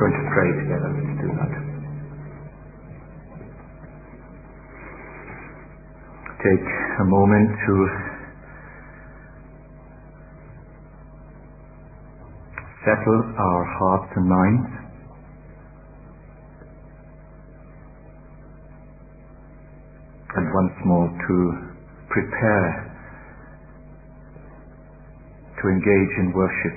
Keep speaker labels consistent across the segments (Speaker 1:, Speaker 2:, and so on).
Speaker 1: going to pray together. Let's do that. Take a moment to settle our hearts and minds. And once more to prepare to engage in worship.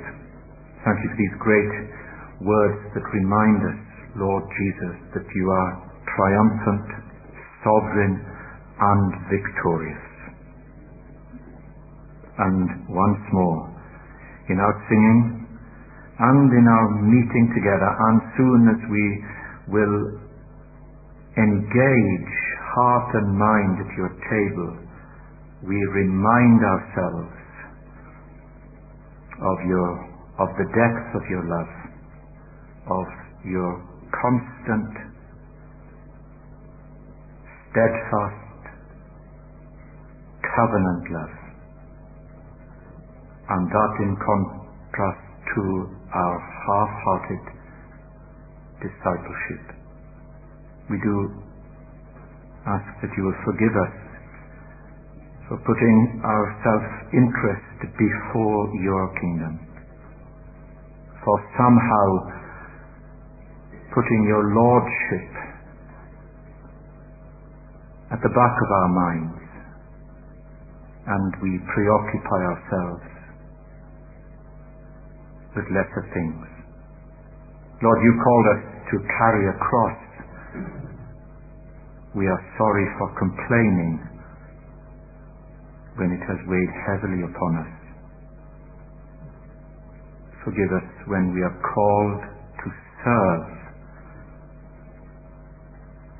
Speaker 1: Thank you for these great words that remind us, Lord Jesus, that you are triumphant, sovereign, and victorious. And once more, in our singing, and in our meeting together, and soon as we will engage heart and mind at your table, we remind ourselves of your of the depth of your love, of your constant, steadfast, covenant love, and that in contrast to our half-hearted discipleship. We do ask that you will forgive us for putting our self-interest before your kingdom, for somehow putting your lordship at the back of our minds and we preoccupy ourselves with lesser things. Lord, you called us to carry a cross. We are sorry for complaining when it has weighed heavily upon us. Forgive us when we are called to serve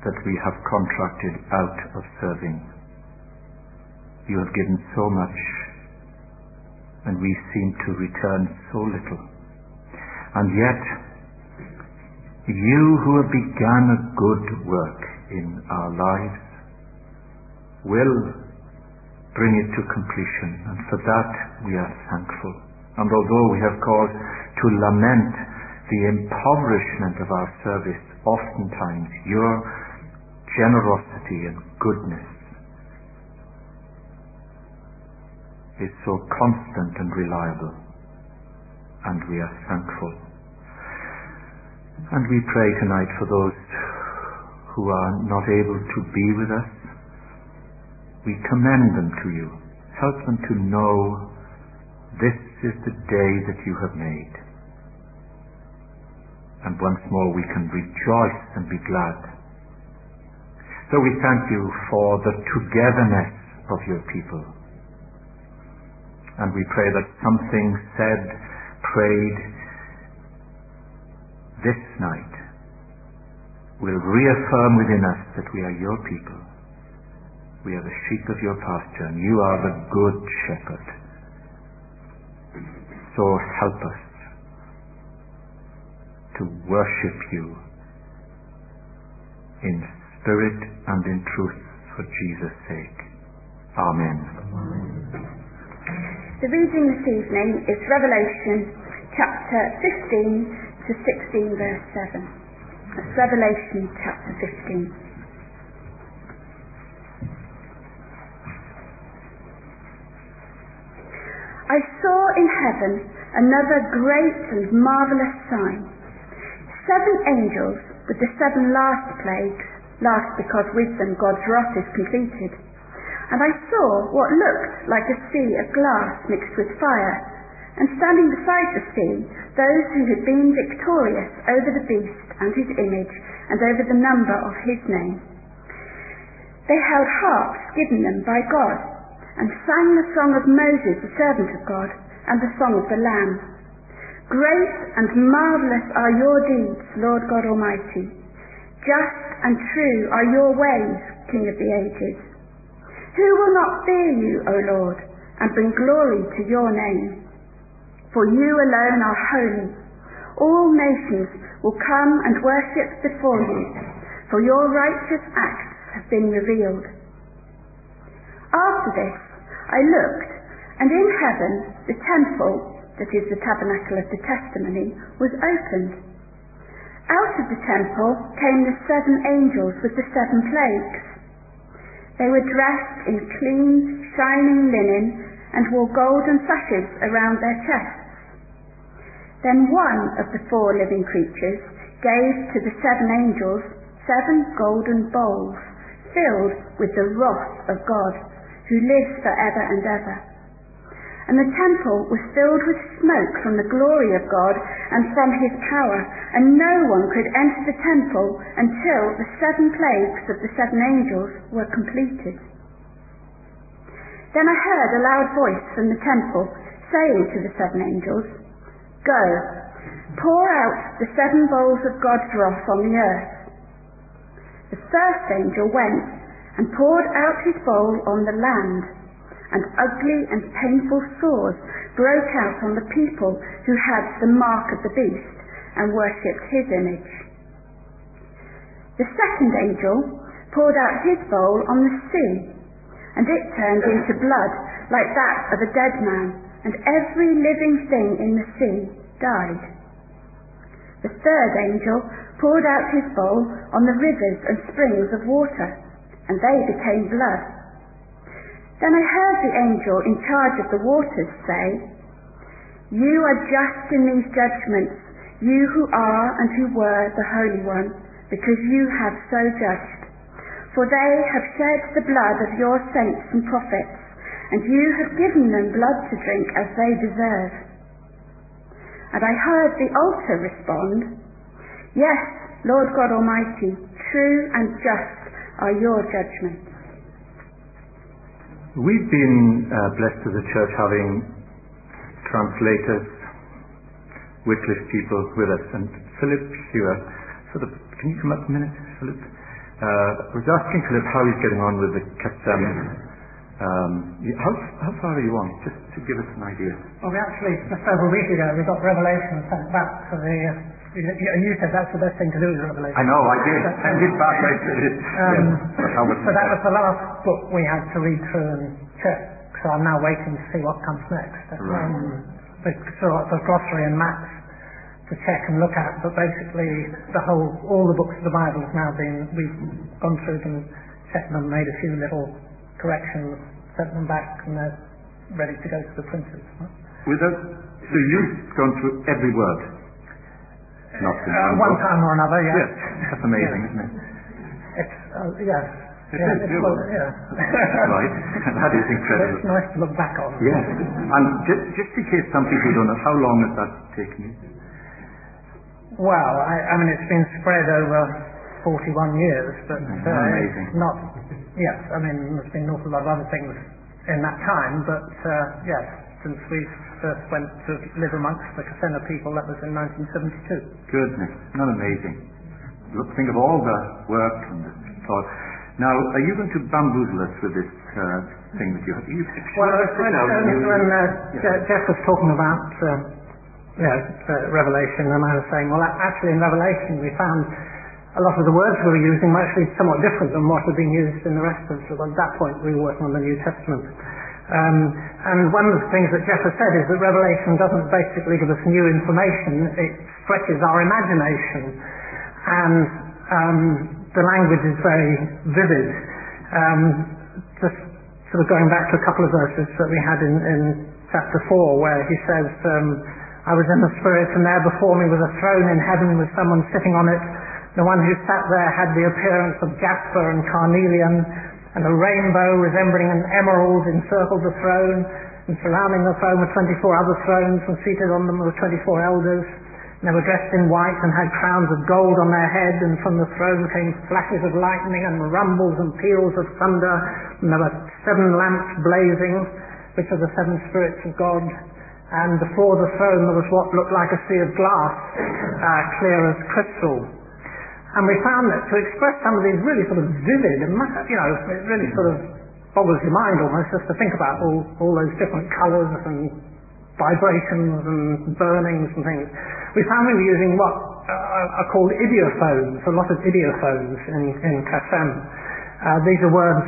Speaker 1: that we have contracted out of serving. You have given so much and we seem to return so little. And yet, you who have begun a good work in our lives will bring it to completion, and for that we are thankful. And although we have cause to lament the impoverishment of our service, oftentimes your generosity and goodness is so constant and reliable, and we are thankful. And we pray tonight for those who are not able to be with us. We commend them to you. Help them to know this is the day that you have made. And once more we can rejoice and be glad. So we thank you for the togetherness of your people and we pray that something said, prayed this night will reaffirm within us that we are your people. We are the sheep of your pasture and you are the good shepherd. So help us to worship you in spirit and in truth for Jesus' sake. Amen.
Speaker 2: The reading this evening is Revelation chapter 15 to 16 verse 7. That's Revelation chapter 15. I saw in heaven another great and marvellous sign. Seven angels with the seven last plagues, last because with them God's wrath is completed and I saw what looked like a sea of glass mixed with fire, and standing beside the sea, those who had been victorious over the beast and his image, and over the number of his name. They held harps given them by God, and sang the song of Moses, the servant of God, and the song of the Lamb. Great and marvellous are your deeds, Lord God Almighty. Just and true are your ways, King of the ages. Who will not fear you, O Lord, and bring glory to your name? For you alone are holy. All nations will come and worship before you, for your righteous acts have been revealed. After this, I looked, and in heaven the temple, that is the tabernacle of the testimony, was opened. Out of the temple came the seven angels with the seven plagues. They were dressed in clean, shining linen and wore golden sashes around their chests. Then one of the four living creatures gave to the seven angels seven golden bowls filled with the wrath of God, who lives for ever and ever. And the temple was filled with smoke from the glory of God and from his power, and no one could enter the temple until the seven plagues of the seven angels were completed. Then I heard a loud voice from the temple saying to the seven angels, Go, pour out the seven bowls of God's wrath on the earth. The first angel went and poured out his bowl on the land and ugly and painful sores broke out on the people who had the mark of the beast and worshipped his image. The second angel poured out his bowl on the sea, and it turned into blood like that of a dead man, and every living thing in the sea died. The third angel poured out his bowl on the rivers and springs of water, and they became blood. Then I heard the angel in charge of the waters say, You are just in these judgments, you who are and who were the Holy One, because you have so judged. For they have shed the blood of your saints and prophets, and you have given them blood to drink as they deserve. And I heard the altar respond, Yes, Lord God Almighty, true and just are your judgments.
Speaker 1: We've been uh, blessed as a church having translators, Wycliffe people with us, and Philip. Sort of, can you come up a minute, Philip? Uh, I was asking Philip how he's getting on with the Kasem. Um, how, how far are you on? Just to give us an idea.
Speaker 3: Well, we actually, just over a week ago, we got Revelation sent back to the uh, and you said that's the best thing to do Revelation.
Speaker 1: I know, I did. Back. I did it. Um,
Speaker 3: yes. So that was the last book we had to read through and check. So I'm now waiting to see what comes next.
Speaker 1: Right. Um,
Speaker 3: so the glossary and maps to check and look at, but basically the whole, all the books of the Bible have now been, we've gone through them, checked them, made a few little corrections, sent them back, and they're ready to go to the printers.
Speaker 1: Without, so you've gone through every word?
Speaker 3: Not uh, one time or another, yes.
Speaker 1: yes. That's amazing, isn't it?
Speaker 3: It's, uh, yes.
Speaker 1: It yeah, is, well, yeah. right. That is incredible.
Speaker 3: It's nice to look back on.
Speaker 1: Yes. And just, just in case some people don't know, how long has that taken you?
Speaker 3: Well, I, I mean, it's been spread over 41 years, but
Speaker 1: uh, amazing.
Speaker 3: not, yes, I mean, there's been an awful lot of other things in that time, but uh, yes, since we've first went to live amongst the Kassena people, that was in 1972.
Speaker 1: Goodness, not amazing. Look, think of all the work and the thought. Now, are you going to bamboozle us with this uh, thing that you have? You,
Speaker 3: well, when, when uh, yeah. Jeff was talking about uh, you know, Revelation, and I was saying, well, actually in Revelation we found a lot of the words we were using were actually somewhat different than what had been used in the rest of the, at that point we were working on the New Testament. Um, and one of the things that Jeff has said is that Revelation doesn't basically give us new information, it stretches our imagination. And um, the language is very vivid. Um, just sort of going back to a couple of verses that we had in, in chapter 4 where he says, um, I was in the Spirit and there before me was a throne in heaven with someone sitting on it. The one who sat there had the appearance of jasper and carnelian and a rainbow resembling an emerald encircled the throne, and surrounding the throne were 24 other thrones, and seated on them were 24 elders. And they were dressed in white and had crowns of gold on their heads, and from the throne came flashes of lightning and rumbles and peals of thunder, and there were seven lamps blazing, which are the seven spirits of God. And before the throne there was what looked like a sea of glass, uh, clear as crystal. And we found that to express some of these really sort of vivid, you know, it really sort of boggles your mind almost just to think about all, all those different colours and vibrations and burnings and things. We found we were using what uh, are called ideophones, a lot of ideophones in, in. Uh, these are words,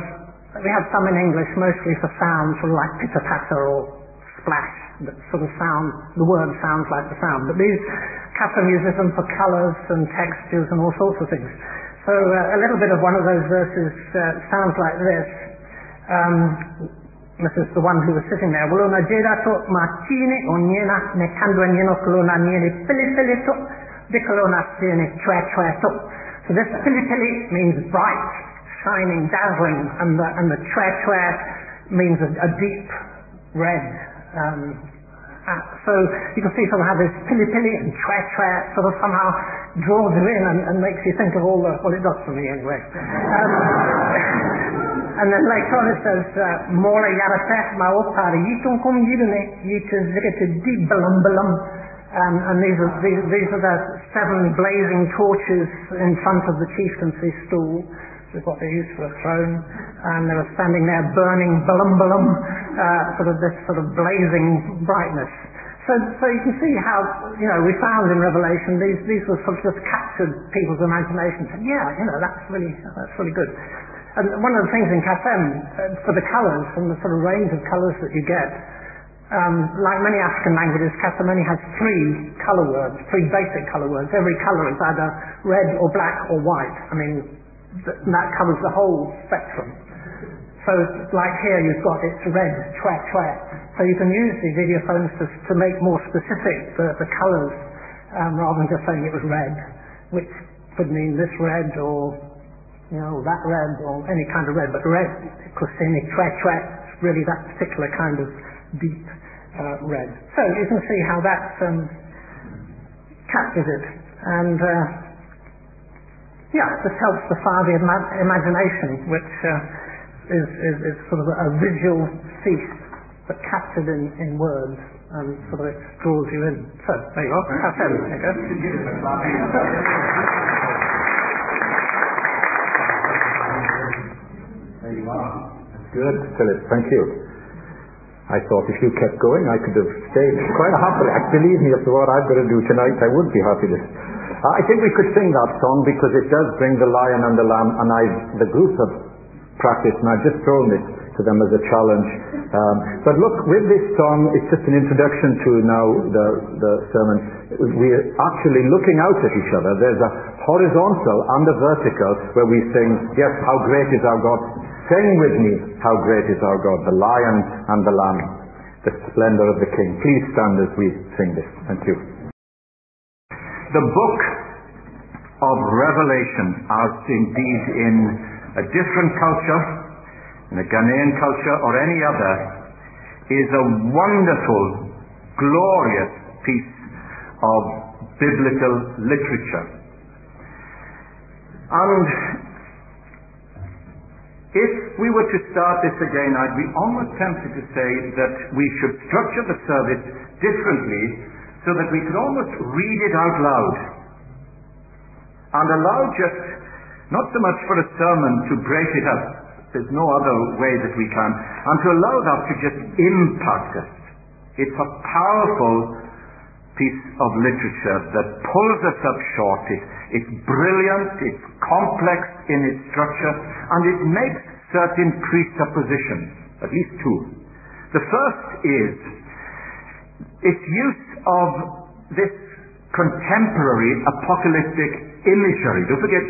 Speaker 3: we have some in English mostly for sounds sort of like pitter-patter or splash that sort of sound, the word sounds like the sound. But these, Katharine uses them for colours and textures and all sorts of things. So uh, a little bit of one of those verses uh, sounds like this. Um, this is the one who was sitting there. Wuluna jerato machine onyena ne kandwa nyeno kuluna nieni pili pili to dikolona siene chwe chwe to. So this pili means bright, shining, dazzling, and the, and the chwe chwe means a, a deep red. Um, uh, so you can see sort of how this pili pili and chwe chwe sort of somehow draws you in and, and makes you think of all the, it does for me anyway. Um, and then later on it says, Mola yarateh ma'opar yitum kum yidune yitazikete di balum balum. Um, and these are, these, these are the seven blazing torches in front of the chieftaincy stool, is what they used for a throne. And they were standing there burning balum balum, uh, sort of this sort of blazing brightness. So, so you can see how, you know, we found in Revelation these, these were sort of just captured people's imagination. Yeah, you know, that's really, that's really good. And one of the things in Kasem, uh, for the colours and the sort of range of colours that you get, um, like many African languages, Kasem only has three colour words, three basic colour words. Every colour is either red or black or white. I mean, th- that covers the whole spectrum. So, like here, you've got it's red, chwa chwa. So you can use these ideophones to, to make more specific the, the colours, um, rather than just saying it was red, which could mean this red or you know, that red or any kind of red, but red, because in kusini, tret, tret, really that particular kind of deep uh, red. So you can see how that um, captures it. And uh, yeah, this helps to fire the ima- imagination, which uh, is, is, is, sort of a visual feast, but captured in, in words and sort of it draws you in. So there you are. Have There you go.
Speaker 4: Good, Philip. Thank you. I thought if you kept going, I could have stayed quite happily. Believe me, after what I've got to do tonight, I would be happy to. I think we could sing that song because it does bring the lion and the lamb, and I, the group have practiced, and I've just thrown it to them as a challenge. Um, but look, with this song, it's just an introduction to now the, the sermon. We're actually looking out at each other. There's a horizontal and a vertical where we sing, yes, how great is our God. Sing with me, how great is our God, the lion and the lamb, the splendor of the king. Please stand as we sing this. Thank you.
Speaker 1: The book of Revelation, as indeed in a different culture, in a Ghanaian culture or any other, is a wonderful, glorious piece of biblical literature. And if we were to start this again, I'd be almost tempted to say that we should structure the service differently so that we could almost read it out loud and allow just, not so much for a sermon to break it up, there's no other way that we can, and to allow that to just impact us. It's a powerful piece of literature that pulls us up short. It, it's brilliant, it's complex in its structure, and it makes certain presuppositions, at least two. The first is its use of this contemporary apocalyptic imagery. Don't forget,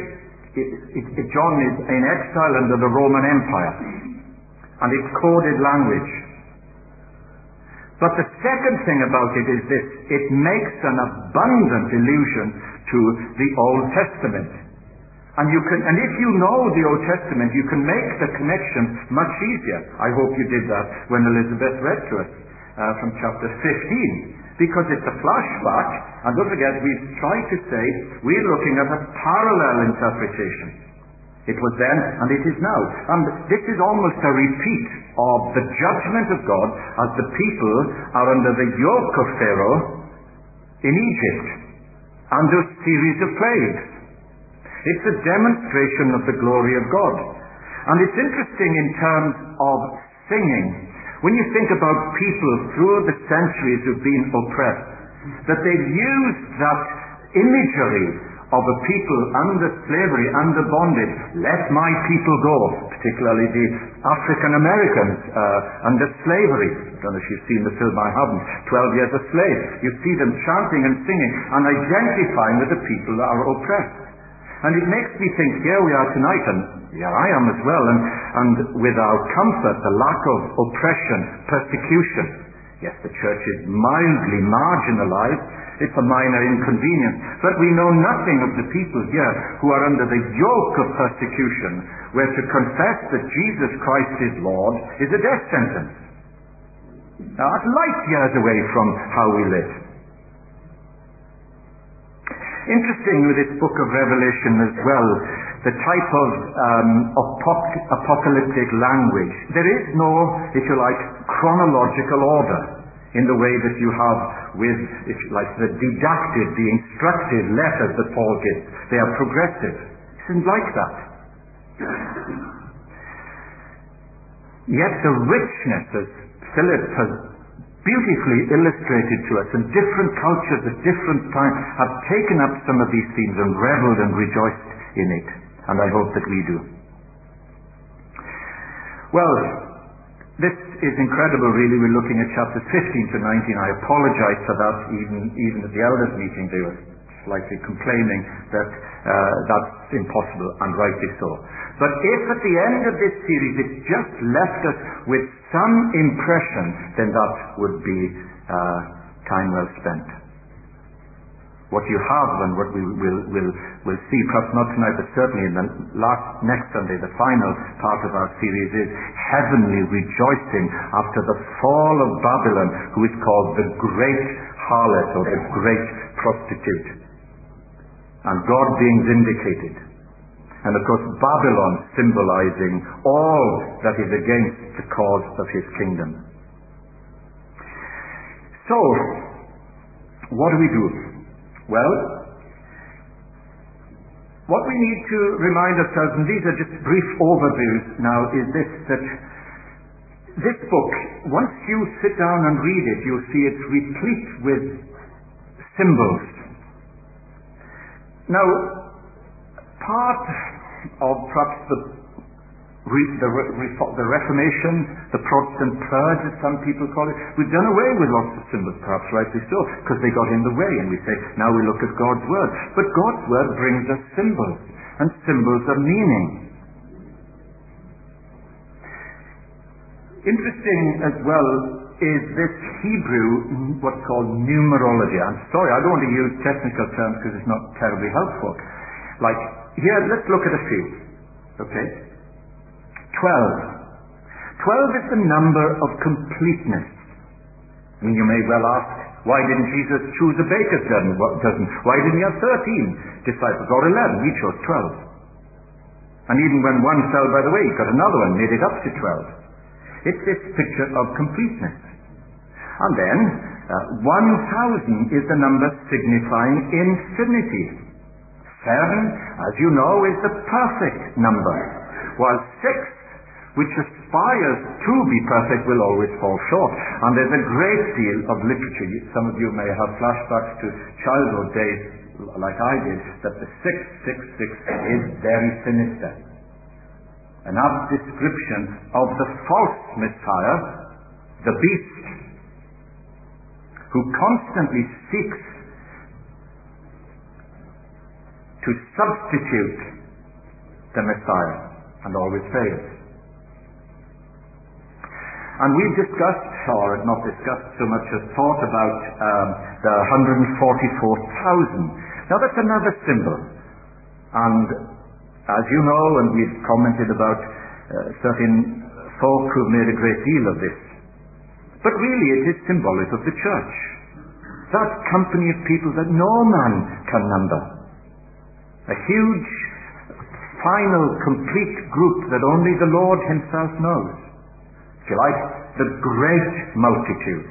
Speaker 1: it, it, it, John is in exile under the Roman Empire, and it's coded language. But the second thing about it is this it makes an abundant allusion to the Old Testament. And you can, and if you know the Old Testament, you can make the connection much easier. I hope you did that when Elizabeth read to us uh, from chapter 15. Because it's a flashback, and don't forget, we've tried to say we're looking at a parallel interpretation. It was then and it is now. And this is almost a repeat of the judgment of God as the people are under the yoke of Pharaoh in Egypt under a series of plagues. It's a demonstration of the glory of God. And it's interesting in terms of singing. When you think about people through the centuries who've been oppressed, that they've used that imagery of a people under slavery, under bondage. Let my people go. particularly the African Americans uh, under slavery. I don't know if you've seen the film, I haven't. Twelve Years a Slave. You see them chanting and singing and identifying with the people that are oppressed. And it makes me think, here we are tonight, and here I am as well, and, and with our comfort, the lack of oppression, persecution. Yes, the church is mildly marginalized, it's a minor inconvenience. But we know nothing of the people here who are under the yoke of persecution, where to confess that Jesus Christ is Lord is a death sentence. Now, that's light years away from how we live. Interesting with this book of Revelation as well, the type of um, apocalyptic language. There is no, if you like, chronological order in the way that you have with, if you like, the didactic, the instructive letters that Paul gives. They are progressive. It isn't like that. Yet the richness, as Philip has beautifully illustrated to us, and different cultures at different times have taken up some of these themes and reveled and rejoiced in it. And I hope that we do. Well, this is incredible, really. We're looking at chapters 15 to 19. I apologize for that. Even, even at the elders' meeting, they were slightly complaining that uh, that's impossible, and rightly so. But if at the end of this series it just left us with some impression, then that would be uh, time well spent what you have and what we will, will, will see, perhaps not tonight, but certainly in the last, next Sunday, the final part of our series is heavenly rejoicing after the fall of Babylon, who is called the great harlot or the great prostitute. And God being vindicated. And of course, Babylon symbolizing all that is against the cause of his kingdom. So, what do we do? Well, what we need to remind ourselves, and these are just brief overviews now, is this that this book, once you sit down and read it, you'll see it's replete with symbols. Now, part of perhaps the the, the Reformation, the Protestant purge, as some people call it. We've done away with lots of symbols, perhaps rightly so, because they got in the way, and we say, now we look at God's Word. But God's Word brings us symbols, and symbols of meaning. Interesting as well is this Hebrew, what's called numerology. I'm sorry, I don't want to use technical terms because it's not terribly helpful. Like, here, let's look at a few. Okay? Twelve. Twelve is the number of completeness. Mean, you may well ask, why didn't Jesus choose a baker's dozen? Why didn't he have thirteen disciples or eleven? He chose twelve. And even when one fell by the way, he got another one, made it up to twelve. It's this picture of completeness. And then, uh, 1,000 is the number signifying infinity. Seven, as you know, is the perfect number, while six which aspires to be perfect will always fall short. And there's a great deal of literature. Some of you may have flashbacks to childhood days like I did, that the 666 is very sinister. An apt description of the false Messiah, the beast, who constantly seeks to substitute the Messiah and always fails. And we've discussed, or not discussed so much as thought about um, the 144,000. Now that's another symbol. And as you know, and we've commented about uh, certain folk who've made a great deal of this. But really it is symbolic of the church. That company of people that no man can number. A huge, final, complete group that only the Lord himself knows if you like, the great multitude.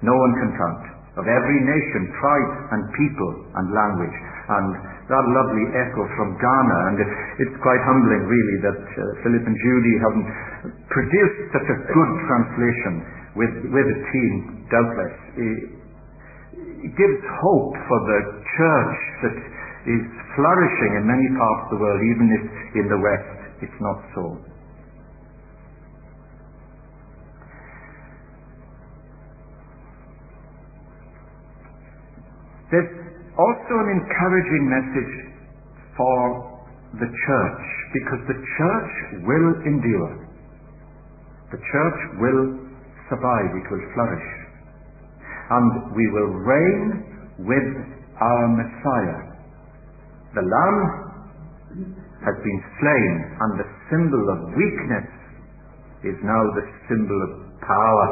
Speaker 1: No one can count. Of every nation, tribe, and people, and language. And that lovely echo from Ghana, and it's quite humbling, really, that uh, Philip and Judy haven't produced such a good translation with, with a team, doubtless. It, it gives hope for the church that is flourishing in many parts of the world, even if in the West It's not so. There's also an encouraging message for the church because the church will endure. The church will survive, it will flourish. And we will reign with our Messiah. The Lamb has been slain, and the symbol of weakness is now the symbol of power.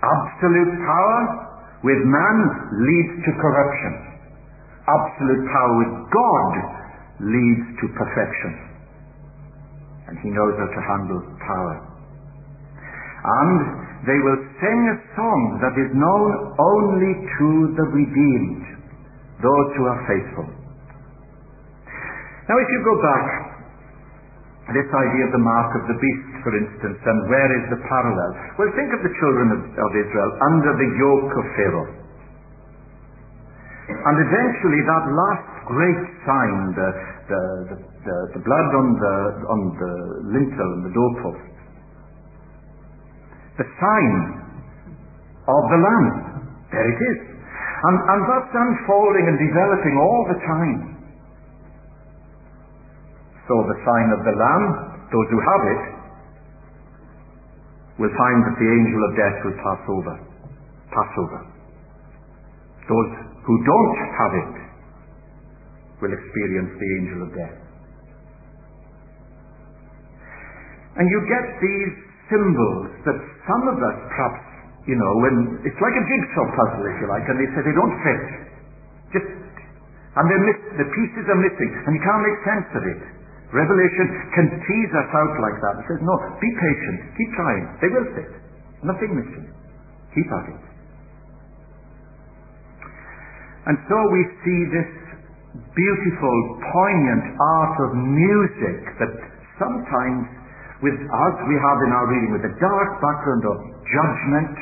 Speaker 1: Absolute power with man leads to corruption. Absolute power with God leads to perfection. And he knows how to handle power. And they will sing a song that is known only to the redeemed, those who are faithful. Now, if you go back, this idea of the mark of the beast, for instance, and where is the parallel? Well, think of the children of, of Israel under the yoke of Pharaoh. And eventually, that last great sign, the, the, the, the, the blood on the, on the lintel and the doorpost, the sign of the Lamb. There it is. And, and that's unfolding and developing all the time. So the sign of the Lamb, those who have it, will find that the angel of death will pass over. Pass over. Those who don't have it will experience the angel of death. And you get these symbols that some of us perhaps, you know, when it's like a jigsaw puzzle, if you like, and they say they don't fit. Just, and they're miss, the pieces are missing, and you can't make sense of it. Revelation can tease us out like that. It says, no, be patient, keep trying. They will fit. Nothing missing. Keep at it. And so we see this beautiful, poignant art of music that sometimes with us we have in our reading, with the dark background of judgment,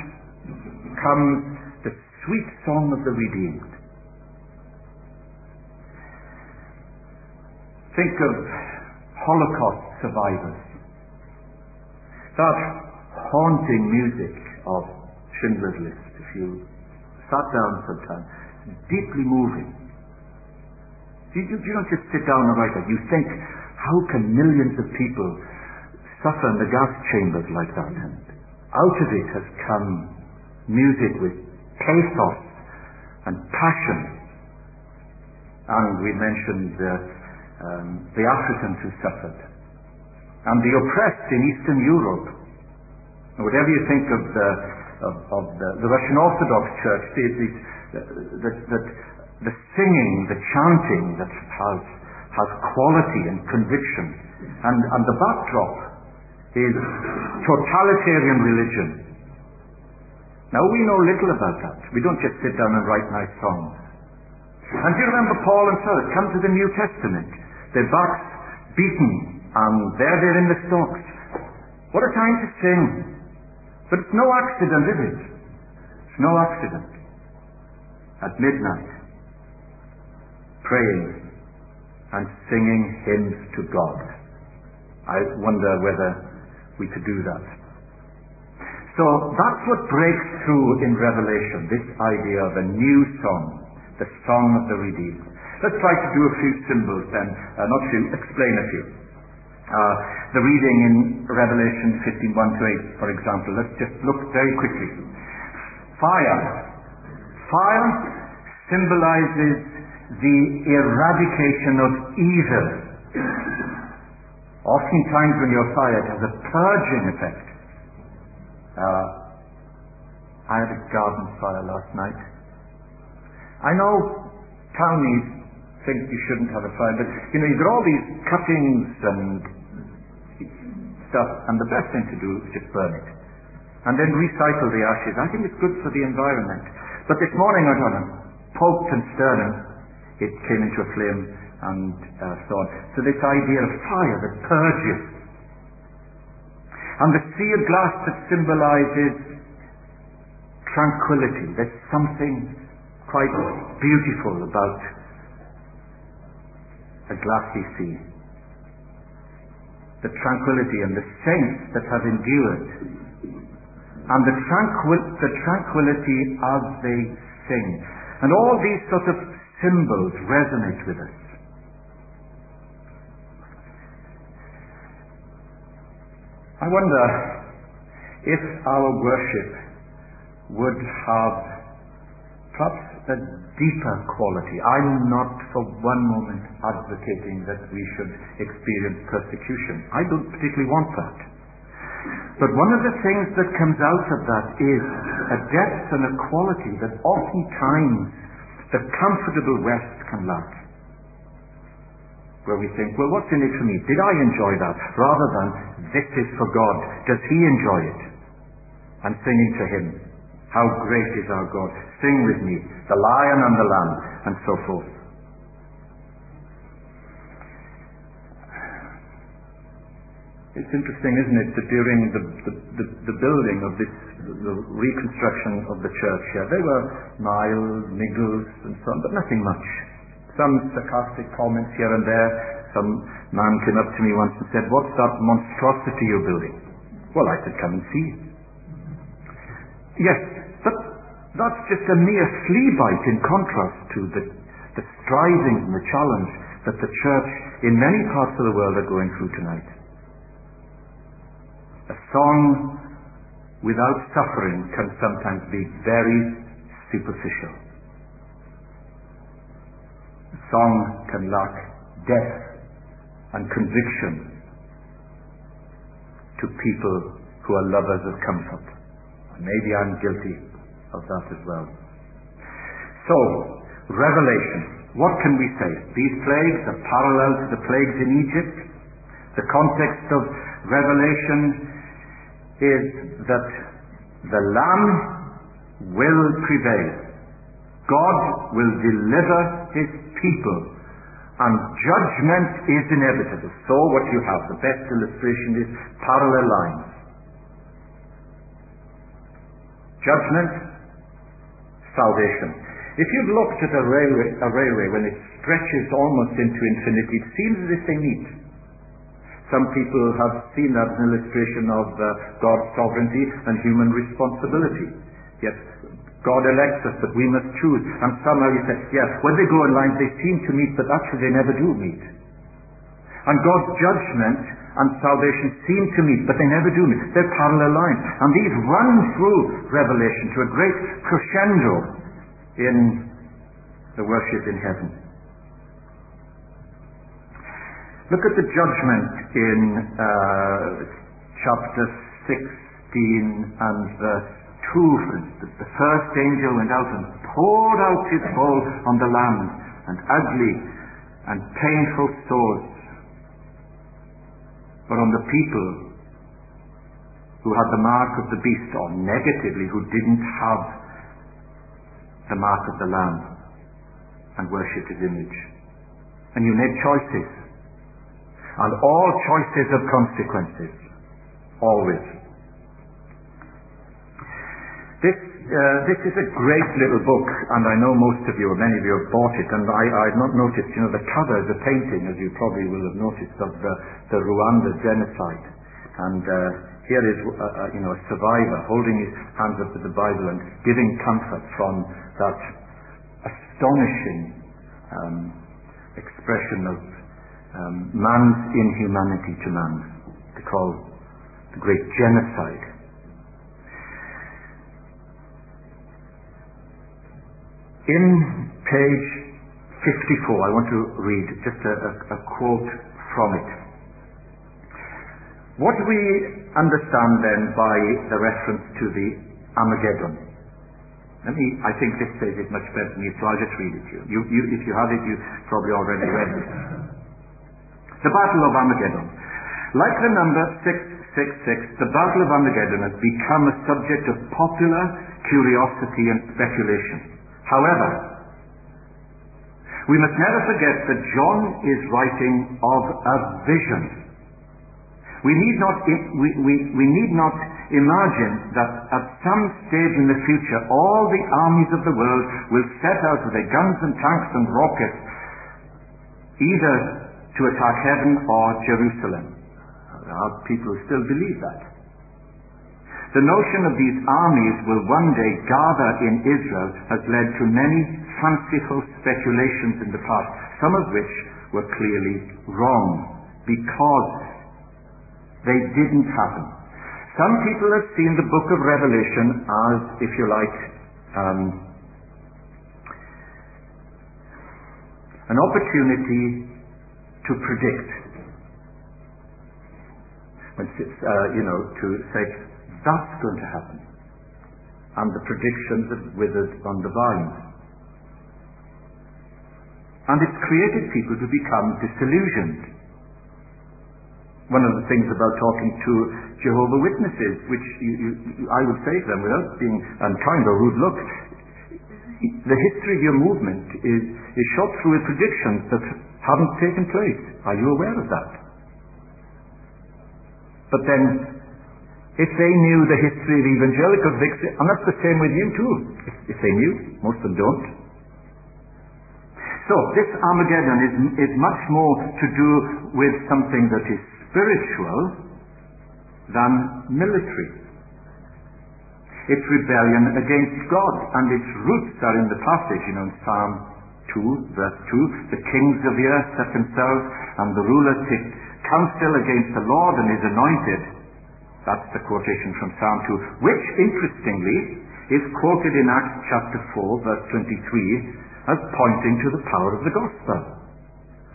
Speaker 1: comes the sweet song of the redeemed. Think of Holocaust survivors. That haunting music of Schindler's List, if you sat down sometime, deeply moving. You, you, you don't just sit down and write that. You think, how can millions of people suffer in the gas chambers like that? And out of it has come music with pathos and passion. And we mentioned uh, um, the Africans who suffered, and the oppressed in Eastern Europe. Whatever you think of the, of, of the, the, Russian Orthodox Church, the, the, the, the singing, the chanting that has, has quality and conviction, and, and the backdrop is totalitarian religion. Now we know little about that. We don't just sit down and write nice songs. And do you remember Paul and Silas come to the New Testament? Their backs beaten, and there they're in the stocks. What a time to sing. But it's no accident, is it? It's no accident. At midnight, praying and singing hymns to God. I wonder whether we could do that. So that's what breaks through in Revelation, this idea of a new song, the song of the redeemed. Let's try to do a few symbols then, uh, not few, explain a few. Uh, the reading in Revelation 15, 1 to 8, for example. Let's just look very quickly. Fire. Fire symbolizes the eradication of evil. Oftentimes when you're fired, it has a purging effect. Uh, I had a garden fire last night. I know townies think you shouldn't have a fire. But, you know, you've got all these cuttings and stuff, and the best thing to do is just burn it. And then recycle the ashes. I think it's good for the environment. But this morning I got poked and and it came into a flame and uh, so on. So this idea of fire that purges. And the sea of glass that symbolizes tranquility. There's something quite beautiful about a glassy sea. the tranquility and the saints that have endured, and the, tranquil- the tranquility as they sing. And all these sort of symbols resonate with us. I wonder if our worship would have perhaps a deeper quality. I'm not for one moment advocating that we should experience persecution. I don't particularly want that. But one of the things that comes out of that is a depth and a quality that oftentimes the comfortable West can lack. Where we think, well, what's in it for me? Did I enjoy that? Rather than, this is for God. Does He enjoy it? I'm singing to Him. How great is our God. Sing with me, the lion and the lamb, and so forth. It's interesting, isn't it, that during the, the, the, the building of this, the reconstruction of the church here, there were miles, niggles, and so on, but nothing much. Some sarcastic comments here and there. Some man came up to me once and said, What's that monstrosity you're building? Well, I said, Come and see. Yes, that's just a mere flea bite in contrast to the, the striving and the challenge that the church in many parts of the world are going through tonight. A song without suffering can sometimes be very superficial. A song can lack depth and conviction to people who are lovers of comfort. Maybe I'm guilty of that as well. So, Revelation. What can we say? These plagues are parallel to the plagues in Egypt. The context of Revelation is that the Lamb will prevail. God will deliver his people and judgment is inevitable. So what you have, the best illustration is parallel lines. Judgment, salvation. If you've looked at a railway, a railway when it stretches almost into infinity, it seems as if they meet. Some people have seen that as an illustration of uh, God's sovereignty and human responsibility. Yes, God elects us, but we must choose. And somehow you say, yes, when they go in line, they seem to meet, but actually they never do meet. And God's judgment and salvation seem to meet, but they never do meet. They're parallel lines. And these run through Revelation to a great crescendo in the worship in heaven. Look at the judgment in uh, chapter 16 and verse 2, for instance. The first angel went out and poured out his bowl on the land, and ugly and painful sores but on the people who had the mark of the beast, or negatively, who didn't have the mark of the Lamb and worshipped his image. And you made choices and all choices have consequences. Always. Uh, this is a great little book, and I know most of you, or many of you have bought it, and I, I've not noticed, you know, the cover is a painting, as you probably will have noticed, of the, the Rwanda genocide. And uh, here is, uh, uh, you know, a survivor holding his hands up to the Bible and giving comfort from that astonishing um, expression of um, man's inhumanity to man, to call the great genocide. In page 54, I want to read just a, a, a quote from it. What do we understand then by the reference to the Armageddon? Let me, I think this says it much better than you, so I'll just read it to you. you, you if you have it, you probably already read it. The Battle of Armageddon. Like the number 666, the Battle of Armageddon has become a subject of popular curiosity and speculation. However, we must never forget that John is writing of a vision. We need not, we, we, we need not imagine that at some stage in the future all the armies of the world will set out with their guns and tanks and rockets either to attack heaven or Jerusalem. there are people who still believe that. The notion of these armies will one day gather in Israel has led to many fanciful speculations in the past, some of which were clearly wrong because they didn't happen. Some people have seen the book of Revelation as, if you like, um, an opportunity to predict. Uh, you know, to say, that's going to happen. And the predictions have withered on the vine. And it's created people to become disillusioned. One of the things about talking to Jehovah Witnesses, which you, you, I would say to them without being unkind or rude, look, the history of your movement is, is shot through with predictions that haven't taken place. Are you aware of that? But then, if they knew the history of evangelical victory, and that's the same with you too, if, if they knew, most of them don't. So, this Armageddon is, is much more to do with something that is spiritual than military. It's rebellion against God, and its roots are in the passage, you know, in Psalm 2, verse 2. The kings of the earth set themselves, and the rulers take counsel against the Lord and his anointed. That's the quotation from Psalm 2, which, interestingly, is quoted in Acts chapter 4, verse 23, as pointing to the power of the gospel,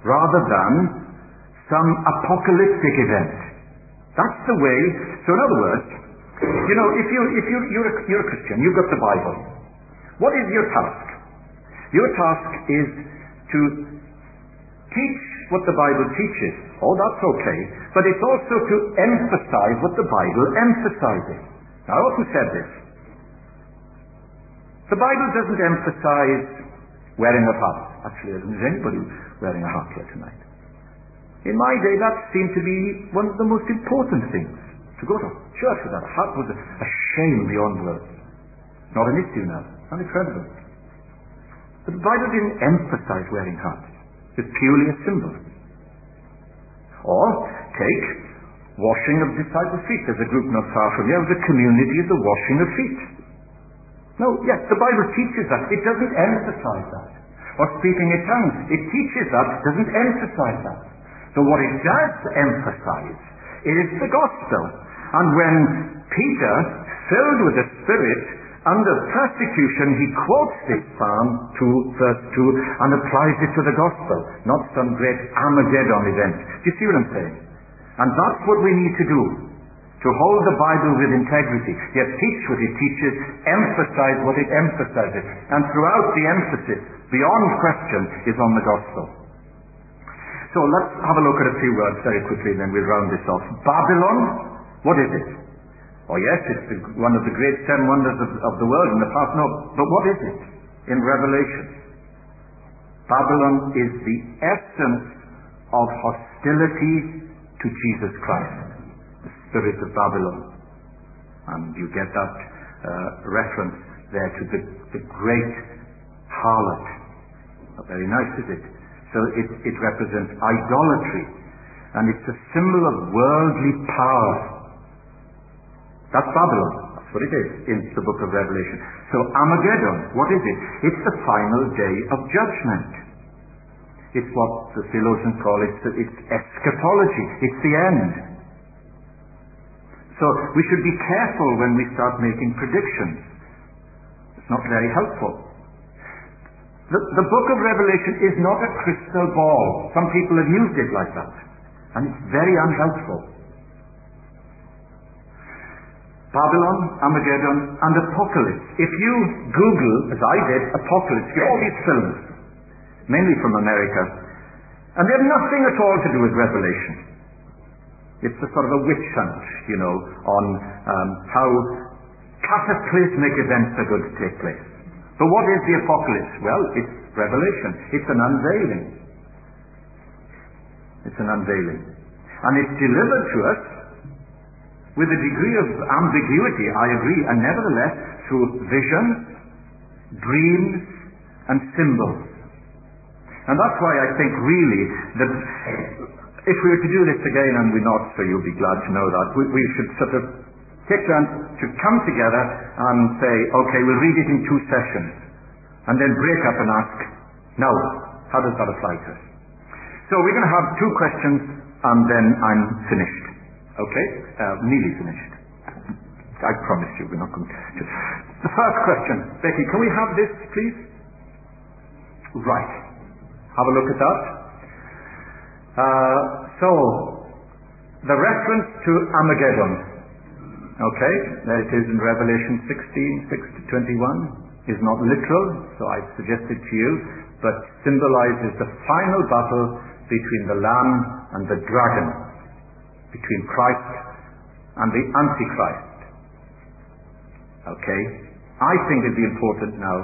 Speaker 1: rather than some apocalyptic event. That's the way. So in other words, you know, if you if you you're a, you're a Christian, you've got the Bible. What is your task? Your task is to teach what the Bible teaches. Oh, that's okay. But it's also to emphasize what the Bible emphasizes. Now, I often said this. The Bible doesn't emphasize wearing a hat. Actually, there isn't anybody wearing a hat here tonight. In my day, that seemed to be one of the most important things. To go to church without a hat was a, shame beyond words. Not an issue now. Incredible. But the Bible didn't emphasize wearing hats. It's purely a symbol. Or take washing of disciples' feet. There's a group not far from here, of the community of the washing of feet. No, yes, the Bible teaches that. It doesn't emphasize that. Or speaking in tongues. It teaches that, it doesn't emphasize that. So what it does emphasize is the gospel. And when Peter, filled with the Spirit, under persecution, he quotes this Psalm 2, verse 2, and applies it to the gospel, not some great Armageddon event. Do you see what I'm saying? And that's what we need to do. To hold the Bible with integrity, yet teach what it teaches, emphasize what it emphasizes. And throughout the emphasis, beyond question, is on the gospel. So let's have a look at a few words very quickly, and then we'll round this off. Babylon, what is it? Oh yes, it's the, one of the great ten wonders of, of the world in the past. No, but what is it in Revelation? Babylon is the essence of hostility to Jesus Christ. The spirit of Babylon. And you get that uh, reference there to the, the great harlot. Not very nice, is it? So it, it represents idolatry. And it's a symbol of worldly power. That's Babylon. That's what it is in the book of Revelation. So Armageddon, what is it? It's the final day of judgment. It's what the theologians call it, it's eschatology. It's the end. So we should be careful when we start making predictions. It's not very helpful. The, the book of Revelation is not a crystal ball. Some people have used it like that. And it's very unhelpful. Babylon, Armageddon, and Apocalypse. If you Google, as I did, Apocalypse, you get all these films, mainly from America, and they have nothing at all to do with Revelation. It's a sort of a witch hunt, you know, on um, how cataclysmic events are going to take place. But what is the apocalypse? Well, it's revelation. It's an unveiling. It's an unveiling. And it's delivered to us with a degree of ambiguity, I agree, and nevertheless through vision, dreams, and symbols. And that's why I think really that if we were to do this again, and we're not, so you'll be glad to know that, we, we should sort of take turns to come together and say, okay, we'll read it in two sessions, and then break up and ask, now, how does that apply to us? So we're going to have two questions, and then I'm finished. Okay? Uh, nearly finished. I promise you, we're not going to. The first question, Becky, can we have this, please? Right. Have a look at that. Uh, so, the reference to Armageddon, okay, there it is in Revelation 16, 6 to 21, is not literal, so I've suggested to you, but symbolizes the final battle between the Lamb and the dragon, between Christ and the Antichrist. Okay? I think it'd be important now,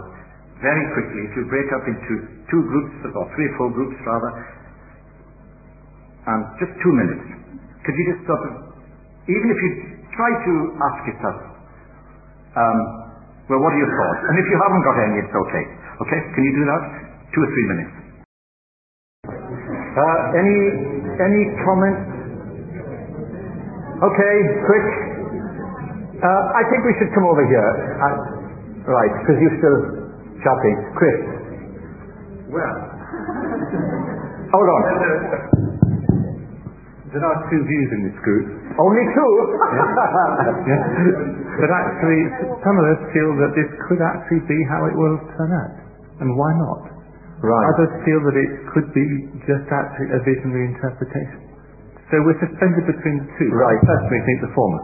Speaker 1: very quickly, you break up into two groups, or three or four groups rather, and just two minutes, could you just sort of, even if you try to ask yourself, um, well, what are your thoughts? And if you haven't got any, it's okay. Okay? Can you do that? Two or three minutes. Uh, any any comments? Okay, quick. Uh, I think we should come over here. Uh, right, because you're still chatting. Chris.
Speaker 5: Well.
Speaker 1: Hold on.
Speaker 5: There are two views in this group.
Speaker 1: Only two?
Speaker 5: But actually, some of us feel that this could actually be how it will turn out. And why not?
Speaker 1: Right.
Speaker 5: Others feel that it could be just actually a visionary interpretation. So we're suspended between the two.
Speaker 1: Right.
Speaker 5: I personally think the former.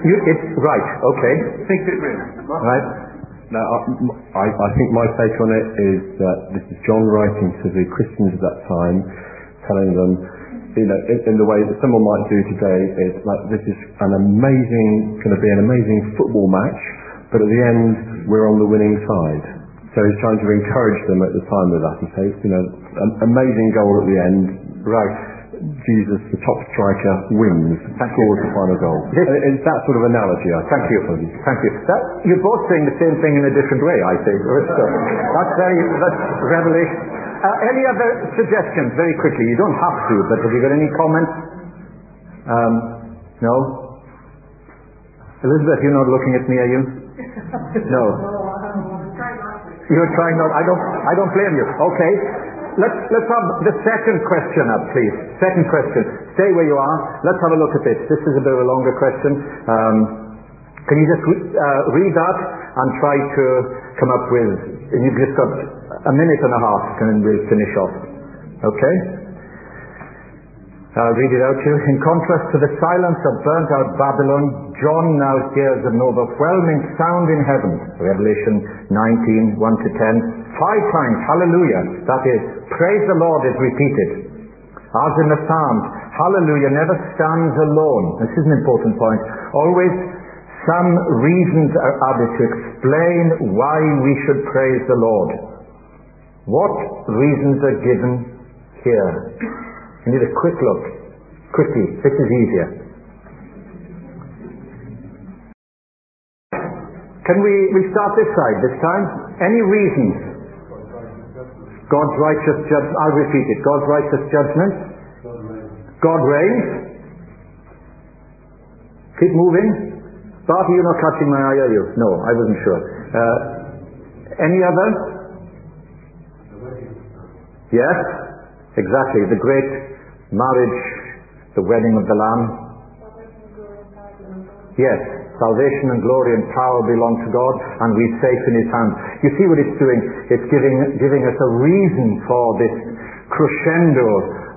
Speaker 1: You, it's right, okay.
Speaker 5: Think it really.
Speaker 1: Right.
Speaker 6: Now, uh, I, I think my take on it is that this is John writing to the Christians of that time, telling them, you know, in, in the way that someone might do today, is like this is an amazing, going to be an amazing football match, but at the end we're on the winning side. So he's trying to encourage them at the time of that and say, you know, an amazing goal at the end.
Speaker 1: Right.
Speaker 6: Jesus, the top striker, wins, scores the final goal.
Speaker 1: This-
Speaker 6: it's that sort of analogy. I
Speaker 1: Thank you. Thank you. That, you're both saying the same thing in a different way, I think. That's very, that's revelation. Uh, any other suggestions, very quickly? You don't have to, but have you got any comments? Um, no? Elizabeth, you're not looking at me, are you? No. You're trying not. I don't. I don't blame you. Okay. Let's let's have the second question up, please. Second question. Stay where you are. Let's have a look at this. This is a bit of a longer question. Um, can you just re- uh, read that and try to come up with? You've just got a minute and a half, and we'll finish off. Okay. I'll read it out to you. In contrast to the silence of burnt out Babylon, John now hears an overwhelming sound in heaven. Revelation 19, 1 to 10. Five times, hallelujah, that is, praise the Lord is repeated. As in the Psalms, hallelujah never stands alone. This is an important point. Always some reasons are added to explain why we should praise the Lord. What reasons are given here? I need a quick look. Quickly. This is easier. Can we, we start this side this time? Any reasons? God's righteous judgment. I'll repeat it. God's righteous judgment. God reigns. Keep moving. Barty, you're not catching my eye, are you? No, I wasn't sure. Uh, any other? Yes, exactly. The great marriage, the wedding of the Lamb. Yes, salvation and glory and power belong to God, and we're safe in His hands. You see what it's doing? It's giving, giving us a reason for this crescendo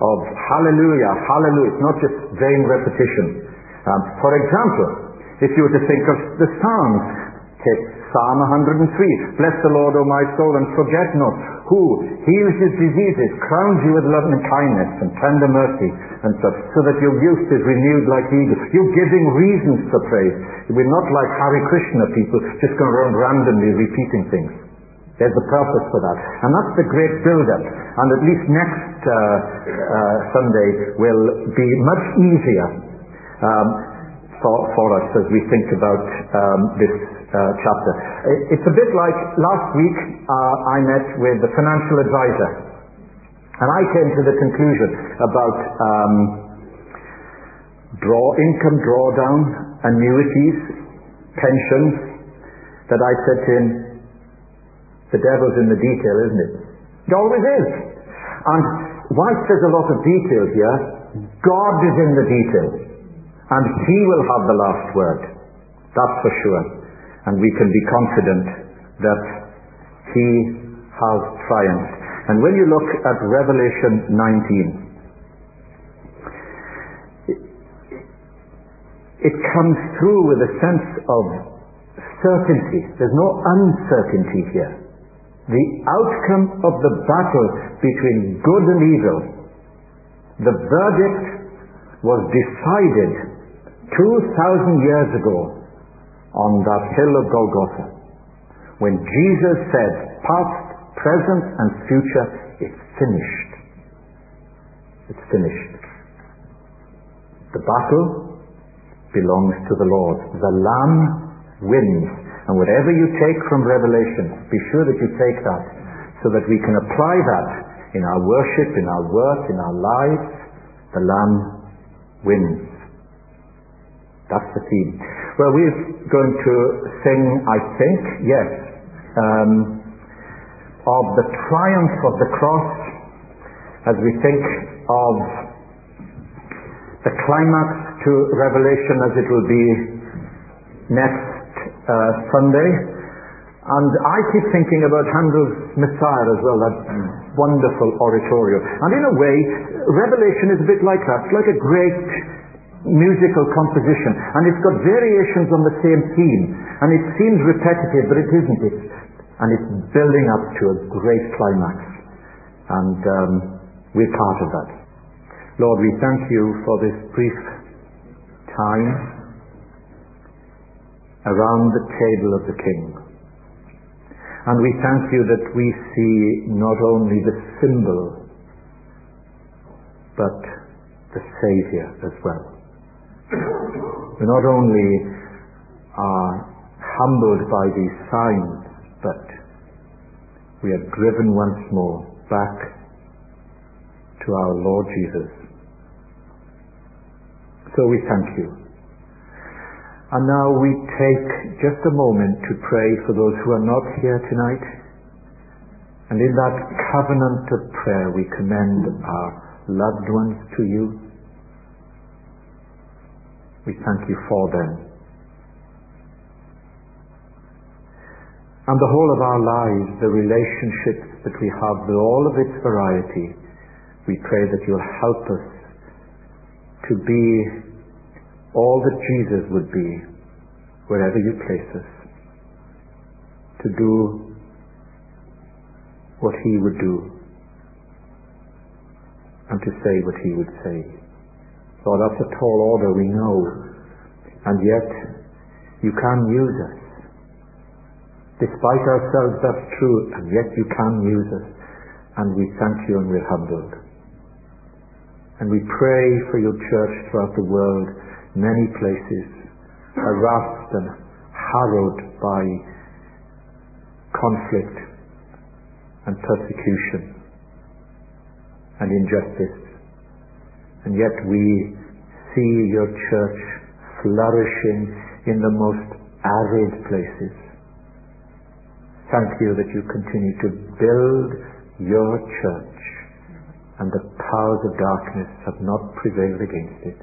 Speaker 1: of hallelujah, hallelujah. It's not just vain repetition. Um, for example, if you were to think of the Psalms, Psalm 103. Bless the Lord, O my soul, and forget not who heals your diseases, crowns you with love and kindness and tender mercy, and such, so that your youth is renewed like eagles. You're giving reasons for praise. We're not like Hare Krishna people just going around randomly repeating things. There's a purpose for that. And that's the great build-up. And at least next uh, uh, Sunday will be much easier um, for, for us as we think about um, this chapter. It's a bit like last week uh, I met with the financial advisor. And I came to the conclusion about um, draw income drawdown, annuities, pensions, that I said to him, the devil's in the detail, isn't it? It always is. And whilst there's a lot of detail here, God is in the detail. And He will have the last word. That's for sure. And we can be confident that He has triumphed. And when you look at Revelation 19, it comes through with a sense of certainty. There's no uncertainty here. The outcome of the battle between good and evil, the verdict was decided 2,000 years ago on that hill of Golgotha when Jesus said, past, present and future, it's finished. It's finished. The battle belongs to the Lord. The Lamb wins. And whatever you take from Revelation, be sure that you take that so that we can apply that in our worship, in our work, in our lives. The Lamb wins. That's the theme. Well, we're going to sing, I think, yes, um, of the triumph of the cross as we think of the climax to Revelation as it will be next uh, Sunday. And I keep thinking about Handel's Messiah as well, that wonderful oratorio. And in a way, Revelation is a bit like that. Like a great musical composition. And it's got variations on the same theme. And it seems repetitive, but it isn't. It's, and it's building up to a great climax. And um, we're part of that. Lord, we thank you for this brief time around the table of the King. And we thank you that we see not only the symbol, but the Saviour as well. We not only are humbled by these signs, but we are driven once more back to our Lord Jesus. So we thank you. And now we take just a moment to pray for those who are not here tonight. And in that covenant of prayer, we commend our loved ones to you. We thank you for them. And the whole of our lives, the relationships that we have with all of its variety, we pray that you'll help us to be all that Jesus would be wherever you place us, to do what he would do and to say what he would say. Lord, that's a tall order, we know, and yet you can use us. Despite ourselves, that's true, and yet you can use us, and we thank you and we're humbled. And we pray for your church throughout the world many places harassed and harrowed by conflict and persecution and injustice. And yet we see your church flourishing in the most arid places. Thank you that you continue to build your church and the powers of darkness have not prevailed against it.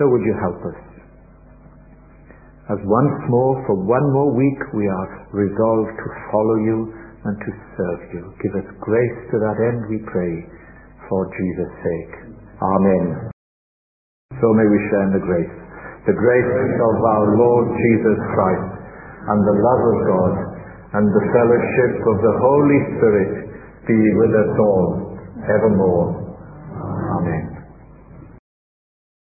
Speaker 1: So would you help us? As once more, for one more week, we are resolved to follow you and to serve you. Give us grace to that end, we pray, for Jesus' sake. Amen. So may we share in the grace. The grace of our Lord Jesus Christ and the love of God and the fellowship of the Holy Spirit be with us all evermore.